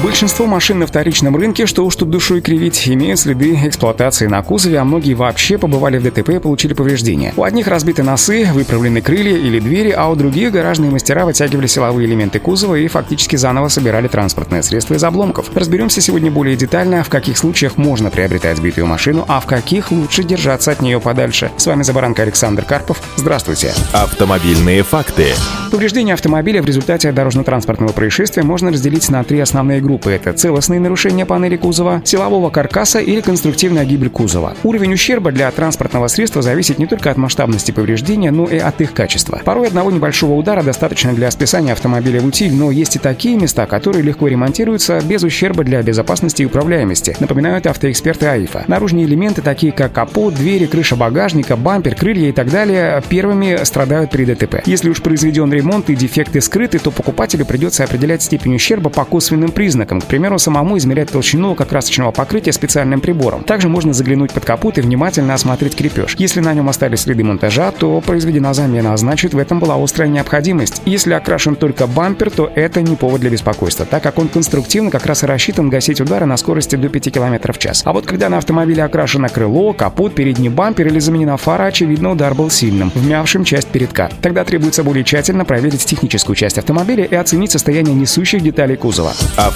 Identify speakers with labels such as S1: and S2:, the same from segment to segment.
S1: Большинство машин на вторичном рынке, что уж тут душой кривить, имеют следы эксплуатации на кузове, а многие вообще побывали в ДТП и получили повреждения. У одних разбиты носы, выправлены крылья или двери, а у других гаражные мастера вытягивали силовые элементы кузова и фактически заново собирали транспортное средство из обломков. Разберемся сегодня более детально, в каких случаях можно приобретать сбитую машину, а в каких лучше держаться от нее подальше. С вами Забаранка Александр Карпов. Здравствуйте.
S2: Автомобильные факты.
S1: Повреждение автомобиля в результате дорожно-транспортного происшествия можно разделить на три основные группы. Это целостные нарушения панели кузова, силового каркаса или конструктивная гибель кузова. Уровень ущерба для транспортного средства зависит не только от масштабности повреждения, но и от их качества. Порой одного небольшого удара достаточно для списания автомобиля в утиль, но есть и такие места, которые легко ремонтируются без ущерба для безопасности и управляемости, напоминают автоэксперты АИФа. Наружные элементы, такие как капот, двери, крыша багажника, бампер, крылья и так далее, первыми страдают при ДТП. Если уж произведен ремонт и дефекты скрыты, то покупателю придется определять степень ущерба по косвенным признакам признакам, к примеру, самому измерять толщину лакокрасочного покрытия специальным прибором. Также можно заглянуть под капот и внимательно осмотреть крепеж. Если на нем остались следы монтажа, то произведена замена, а значит в этом была острая необходимость. Если окрашен только бампер, то это не повод для беспокойства, так как он конструктивно как раз и рассчитан гасить удары на скорости до 5 км в час. А вот когда на автомобиле окрашено крыло, капот, передний бампер или заменена фара, очевидно удар был сильным, вмявшим часть передка. Тогда требуется более тщательно проверить техническую часть автомобиля и оценить состояние несущих деталей кузова.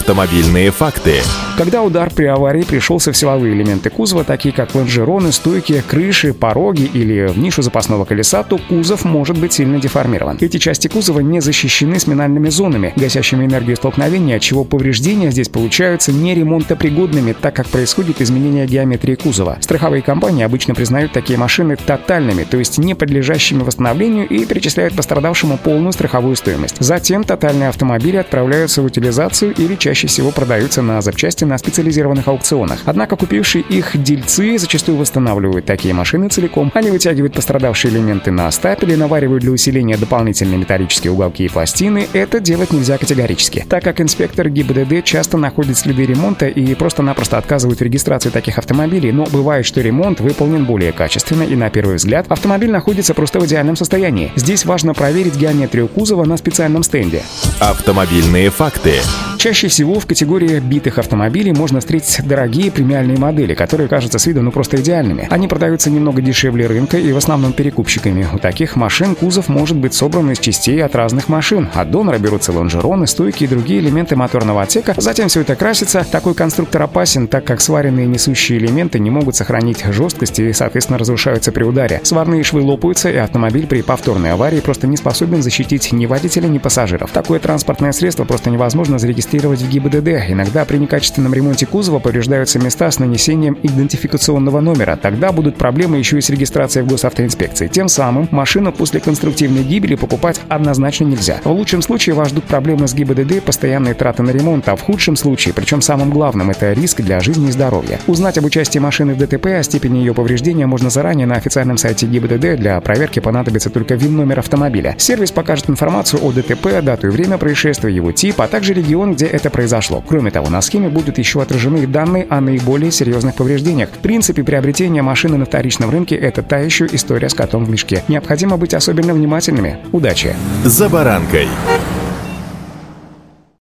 S2: Автомобильные факты.
S1: Когда удар при аварии пришелся в силовые элементы кузова, такие как лонжероны, стойки, крыши, пороги или в нишу запасного колеса, то кузов может быть сильно деформирован. Эти части кузова не защищены сминальными зонами, гасящими энергию столкновения, отчего повреждения здесь получаются не ремонтопригодными, так как происходит изменение геометрии кузова. Страховые компании обычно признают такие машины тотальными, то есть не подлежащими восстановлению и перечисляют пострадавшему полную страховую стоимость. Затем тотальные автомобили отправляются в утилизацию или чаще всего продаются на запчасти на специализированных аукционах. Однако купившие их дельцы зачастую восстанавливают такие машины целиком. Они вытягивают пострадавшие элементы на стапели, наваривают для усиления дополнительные металлические уголки и пластины. Это делать нельзя категорически, так как инспектор ГИБДД часто находит следы ремонта и просто-напросто отказывают в регистрации таких автомобилей, но бывает, что ремонт выполнен более качественно и на первый взгляд автомобиль находится просто в идеальном состоянии. Здесь важно проверить геометрию кузова на специальном стенде.
S2: Автомобильные факты.
S1: Чаще всего в категории битых автомобилей можно встретить дорогие премиальные модели, которые кажутся с виду ну просто идеальными. Они продаются немного дешевле рынка и в основном перекупщиками. У таких машин кузов может быть собран из частей от разных машин. От донора берутся лонжероны, стойки и другие элементы моторного отсека. Затем все это красится. Такой конструктор опасен, так как сваренные несущие элементы не могут сохранить жесткость и, соответственно, разрушаются при ударе. Сварные швы лопаются, и автомобиль при повторной аварии просто не способен защитить ни водителя, ни пассажиров. Такое транспортное средство просто невозможно зарегистрировать регистрировать в ГИБДД. Иногда при некачественном ремонте кузова повреждаются места с нанесением идентификационного номера. Тогда будут проблемы еще и с регистрацией в госавтоинспекции. Тем самым машину после конструктивной гибели покупать однозначно нельзя. В лучшем случае вас ждут проблемы с ГИБДД, постоянные траты на ремонт, а в худшем случае, причем самым главным, это риск для жизни и здоровья. Узнать об участии машины в ДТП, о степени ее повреждения можно заранее на официальном сайте ГИБДД. Для проверки понадобится только ВИН-номер автомобиля. Сервис покажет информацию о ДТП, дату и время происшествия, его тип, а также регион, где это произошло. Кроме того, на схеме будут еще отражены данные о наиболее серьезных повреждениях. В принципе, приобретение машины на вторичном рынке – это та еще история с котом в мешке. Необходимо быть особенно внимательными. Удачи!
S2: За баранкой.